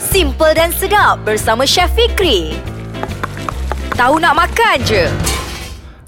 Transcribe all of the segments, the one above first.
Simple dan sedap bersama Chef Fikri. Tahu nak makan je.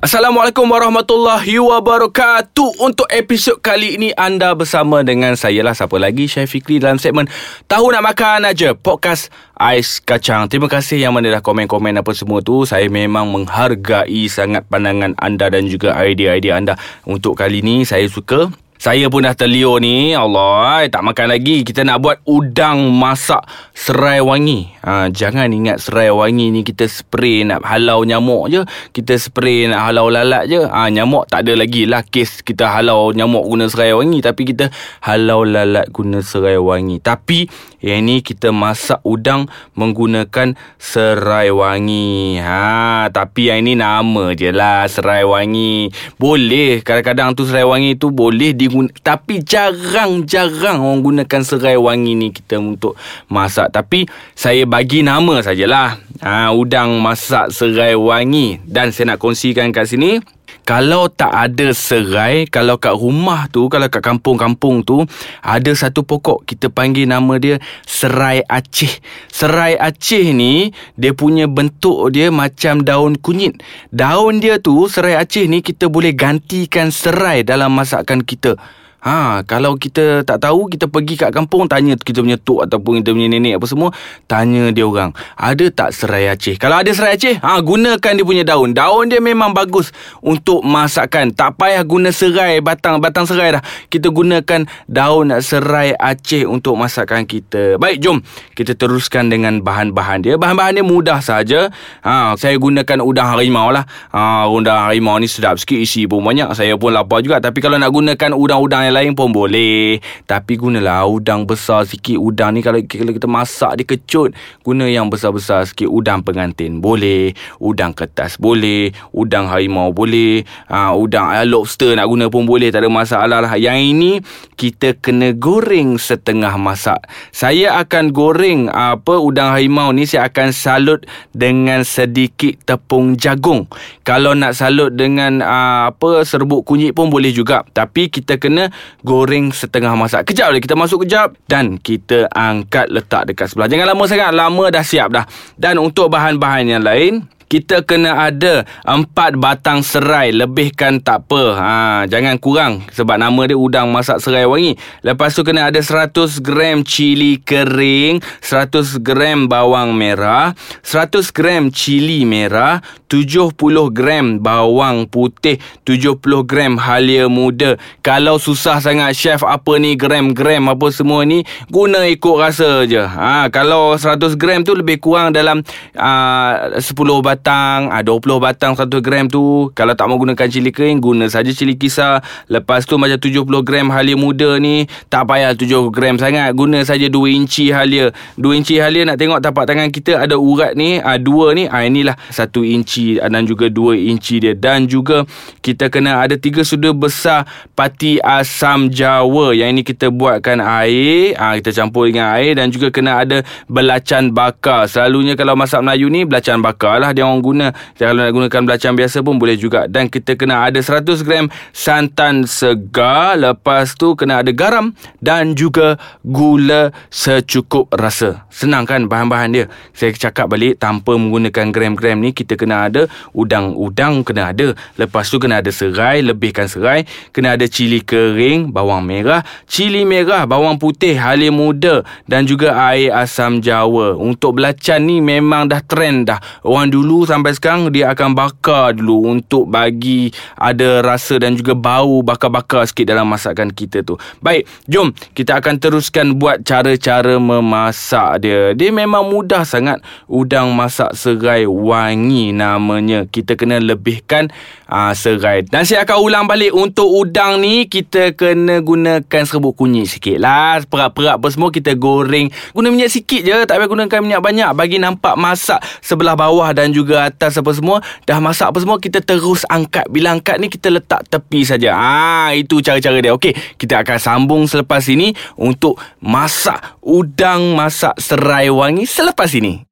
Assalamualaikum warahmatullahi wabarakatuh. Untuk episod kali ini anda bersama dengan saya lah. Siapa lagi? Syed Fikri dalam segmen Tahu nak makan aja Podcast Ais Kacang. Terima kasih yang mana dah komen-komen apa semua tu. Saya memang menghargai sangat pandangan anda dan juga idea-idea anda. Untuk kali ini saya suka saya pun dah terliur ni. Allah Tak makan lagi. Kita nak buat udang masak serai wangi. Ha, Jangan ingat serai wangi ni Kita spray nak halau nyamuk je. Kita spray nak halau lalat je. Ha, Nyamuk tak ada lagi lah Kes kita halau nyamuk guna serai wangi. Tapi kita halau lalat guna serai wangi. Tapi yang ni kita masak udang Menggunakan serai wangi ha, Tapi yang ni nama je lah Serai wangi Boleh Kadang-kadang tu serai wangi tu Boleh di guna, tapi jarang-jarang orang gunakan serai wangi ni kita untuk masak. Tapi saya bagi nama sajalah. Ha, udang masak serai wangi. Dan saya nak kongsikan kat sini. Kalau tak ada serai, kalau kat rumah tu, kalau kat kampung-kampung tu, ada satu pokok, kita panggil nama dia serai Aceh. Serai Aceh ni, dia punya bentuk dia macam daun kunyit. Daun dia tu, serai Aceh ni, kita boleh gantikan serai dalam masakan kita. Ha, kalau kita tak tahu kita pergi kat kampung tanya kita punya tok ataupun kita punya nenek apa semua, tanya dia orang, ada tak serai Aceh? Kalau ada serai Aceh, ha gunakan dia punya daun. Daun dia memang bagus untuk masakan. Tak payah guna serai batang batang serai dah. Kita gunakan daun serai Aceh untuk masakan kita. Baik, jom kita teruskan dengan bahan-bahan dia. Bahan-bahan dia mudah saja. Ha, saya gunakan udang harimau lah. Ha, udang harimau ni sedap sikit isi pun banyak. Saya pun lapar juga. Tapi kalau nak gunakan udang-udang yang lain pun boleh. Tapi gunalah udang besar sikit Udang ni. Kalau, kalau kita masak dia kecut Guna yang besar-besar sikit Udang pengantin boleh. Udang kertas boleh. Udang harimau boleh. Ha, Udang uh, lobster nak guna pun boleh. Tak ada masalah lah. Yang ini kita kena goreng setengah masak. Saya akan goreng apa udang harimau ni Saya akan salut dengan sedikit tepung jagung. Kalau nak salut dengan uh, apa serbuk kunyit pun boleh juga. Tapi kita kena goreng setengah masak. Kejap lagi kita masuk kejap dan kita angkat letak dekat sebelah. Jangan lama sangat, lama dah siap dah. Dan untuk bahan-bahan yang lain, kita kena ada empat batang serai. Lebihkan tak apa. Ha, jangan kurang sebab nama dia udang masak serai wangi. Lepas tu kena ada 100 gram cili kering 100 gram bawang merah 100 gram cili merah 70 gram bawang putih 70 gram halia muda. Kalau susah sangat chef apa ni gram-gram apa semua ni guna ikut rasa je. Ha, kalau 100 gram tu lebih kurang dalam uh, 10 batang batang ah, 20 batang 1 gram tu Kalau tak mau gunakan cili kering Guna saja cili kisar. Lepas tu macam 70 gram halia muda ni Tak payah 7 gram sangat. Guna saja 2 inci halia. 2 inci halia nak tengok tapak tangan kita Ada urat ni ah, 2 ni ah, Inilah 1 inci Dan juga 2 inci dia. Dan juga Kita kena ada 3 sudu besar Pati asam jawa. Yang ini kita buatkan air ah, Kita campur dengan air Dan juga kena ada Belacan bakar. Selalunya kalau masak Melayu ni Belacan bakar lah Dia orang guna. Kalau nak gunakan belacan biasa pun boleh juga. Dan kita kena ada 100 gram santan segar. Lepas tu kena ada garam dan juga gula secukup rasa. Senang kan bahan-bahan dia? Saya cakap balik tanpa menggunakan gram-gram ni kita kena ada udang-udang kena ada. Lepas tu kena ada serai lebihkan serai. Kena ada cili kering bawang merah. Cili merah bawang putih halia muda dan juga air asam jawa. Untuk belacan ni memang dah trend dah. Orang dulu sampai sekarang dia akan bakar dulu untuk bagi ada rasa dan juga bau bakar-bakar sikit dalam masakan kita tu. Baik, jom kita akan teruskan buat cara-cara memasak dia. Dia memang mudah sangat udang masak serai wangi namanya. Kita kena lebihkan uh, serai. Dan saya akan ulang balik untuk udang ni kita kena gunakan serbuk kunyit sikit lah. Perak-perak apa semua kita goreng. Guna minyak sikit je, tak payah gunakan minyak banyak bagi nampak masak sebelah bawah dan juga atas apa semua dah masak apa semua kita terus angkat. Bila angkat ni kita letak tepi saja. Ah itu cara-cara dia. Okey kita akan sambung selepas ini untuk masak udang masak serai wangi selepas ini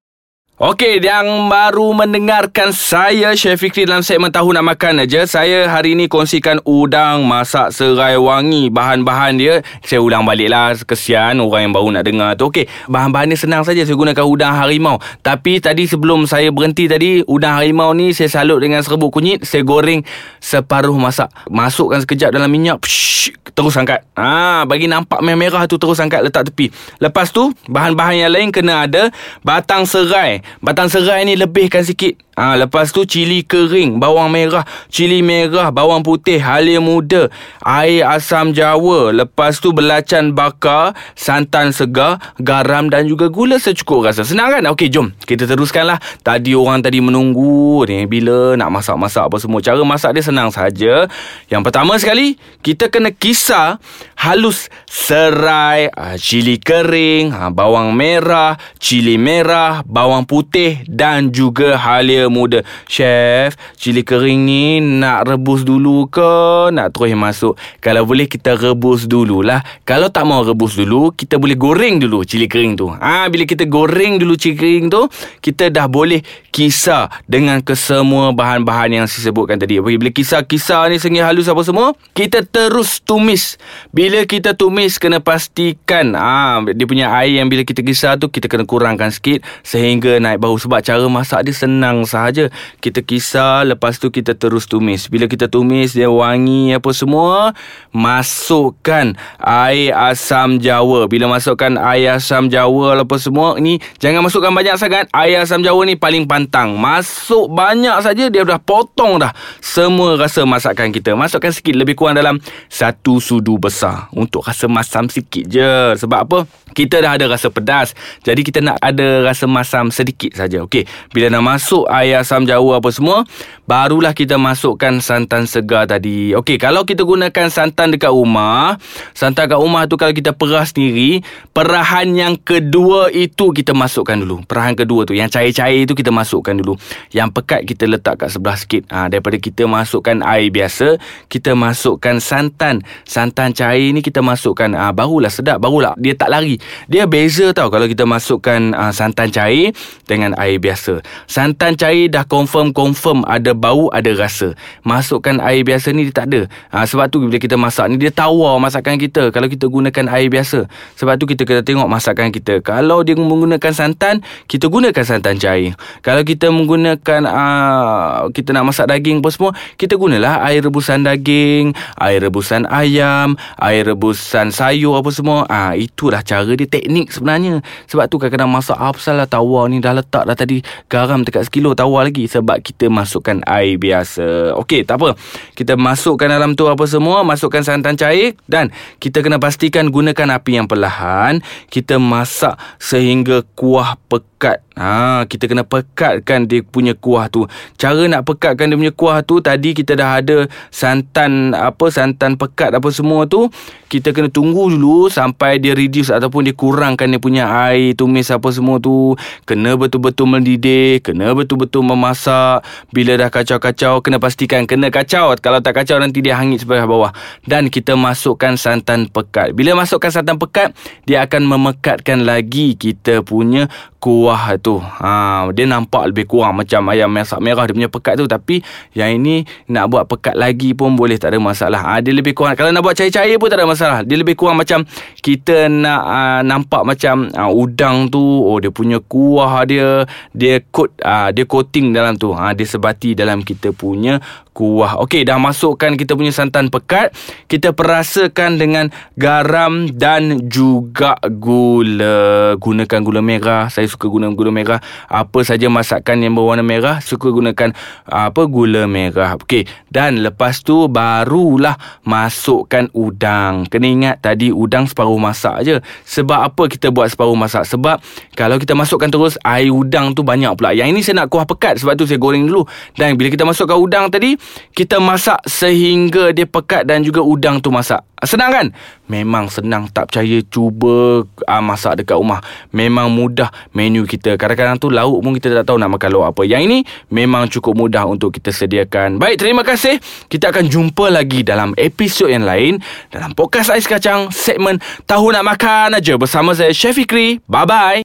Okey, yang baru mendengarkan saya Chef Fikri dalam segmen Tahu Nak Makan aja. Saya hari ini kongsikan udang masak serai wangi. Bahan-bahan dia saya ulang balik lah. Kesian orang yang baru nak dengar tu. Okey, bahan-bahan ni senang saja. Saya gunakan udang harimau. Tapi tadi sebelum saya berhenti tadi, udang harimau ni saya salut dengan serbuk kunyit. Saya goreng separuh masak. Masukkan sekejap dalam minyak. Psh, terus angkat. Ah, bagi nampak merah-merah tu terus angkat letak tepi. Lepas tu, bahan-bahan yang lain kena ada batang serai. Batang serai ni lebihkan sikit. Ha, lepas tu cili kering, bawang merah, cili merah, bawang putih, halia muda, air asam jawa. Lepas tu belacan bakar, santan segar, garam dan juga gula secukup rasa. Senang kan? Okey, jom. Kita teruskanlah. Tadi orang tadi menunggu ni bila nak masak-masak apa semua. Cara masak dia senang saja. Yang pertama sekali, kita kena kisar halus serai, ha, cili kering, ha, bawang merah, cili merah, bawang putih dan juga halia muda. Chef Cili kering ni Nak rebus dulu ke? Nak terus masuk. Kalau boleh kita rebus dululah. Kalau tak mau rebus dulu Kita boleh goreng dulu Cili kering tu. Ah, ha, Bila kita goreng dulu cili kering tu Kita dah boleh Kisar Dengan kesemua bahan-bahan yang saya sebutkan tadi. Bila kisar-kisar ni Sengih halus apa semua Kita terus tumis. Bila kita tumis Kena pastikan ah ha, Dia punya air yang bila kita kisar tu Kita kena kurangkan sikit Sehingga naik bau Sebab cara masak dia senang sahaja saja kita kisar lepas tu kita terus tumis. Bila kita tumis dia wangi apa semua masukkan air asam jawa. Bila masukkan air asam jawa apa semua ni jangan masukkan banyak sangat. Air asam jawa ni paling pantang. Masuk banyak saja dia dah potong dah. Semua rasa masakan kita. Masukkan sikit lebih kurang dalam satu sudu besar. Untuk rasa masam sikit je. Sebab apa kita dah ada rasa pedas jadi kita nak ada rasa masam sedikit saja okey? Bila dah masuk air asam jawa apa semua barulah kita masukkan santan segar tadi. Okey kalau kita gunakan santan dekat rumah santan kat rumah tu kalau kita perah sendiri perahan yang kedua itu kita masukkan dulu. Perahan kedua tu yang cair-cair tu kita masukkan dulu. Yang pekat kita letak kat sebelah sikit. Ha, daripada kita masukkan air biasa kita masukkan santan. Santan cair ni kita masukkan ha, barulah sedap barulah. Dia tak lari dia beza tau kalau kita masukkan uh, santan cair dengan air biasa. Santan cair dah confirm-confirm ada bau, ada rasa. Masukkan air biasa ni dia tak ada. Uh, sebab tu bila kita masak ni dia tawar masakan kita kalau kita gunakan air biasa. Sebab tu kita kena tengok masakan kita. Kalau dia menggunakan santan, kita gunakan santan cair. Kalau kita menggunakan uh, kita nak masak daging apa semua, kita gunalah air rebusan daging, air rebusan ayam, air rebusan sayur apa semua. Ah uh, itulah cara cara dia teknik sebenarnya. Sebab tu kadang-kadang masak apa salah tawar ni dah letak dah tadi Garam dekat sekilo tawar lagi. Sebab kita masukkan air biasa. Okey tak apa. Kita masukkan dalam tu apa semua Masukkan santan cair Dan kita kena pastikan gunakan api yang perlahan. Kita masak sehingga kuah pekat Ha, kita kena pekatkan dia punya kuah tu. Cara nak pekatkan dia punya kuah tu tadi kita dah ada santan apa santan pekat apa semua tu. Kita kena tunggu dulu sampai dia reduce ataupun dia kurangkan dia punya air tumis apa semua tu. Kena betul-betul mendidih, kena betul-betul memasak. Bila dah kacau-kacau kena pastikan kena kacau. Kalau tak kacau nanti dia hangit sebelah bawah. Dan kita masukkan santan pekat. Bila masukkan santan pekat, dia akan memekatkan lagi kita punya kuah tu. Ha, dia nampak lebih kurang macam ayam masak merah dia punya pekat tu. Tapi yang ini nak buat pekat lagi pun boleh tak ada masalah. Ha, dia lebih kurang. Kalau nak buat cair-cair pun tak ada masalah. Dia lebih kurang macam kita nak uh, nampak macam uh, udang tu. Oh dia punya kuah dia. Dia coat, uh, dia coating dalam tu. Ha, dia sebati dalam kita punya kuah. Okey, dah masukkan kita punya santan pekat. Kita perasakan dengan garam dan juga gula. Gunakan gula merah. Saya suka guna gula merah. Apa saja masakan yang berwarna merah, suka gunakan apa gula merah. Okey, dan lepas tu barulah masukkan udang. Kena ingat tadi udang separuh masak aje. Sebab apa kita buat separuh masak? Sebab kalau kita masukkan terus air udang tu banyak pula. Yang ini saya nak kuah pekat sebab tu saya goreng dulu. Dan bila kita masukkan udang tadi, kita masak sehingga dia pekat dan juga udang tu masak. Senang kan? Memang senang tak percaya cuba uh, masak dekat rumah. Memang mudah menu kita. Kadang-kadang tu lauk pun kita tak tahu nak makan lauk apa. Yang ini memang cukup mudah untuk kita sediakan. Baik, terima kasih. Kita akan jumpa lagi dalam episod yang lain dalam podcast Ais Kacang segmen Tahu Nak Makan aja bersama saya Chef Fikri. Bye-bye.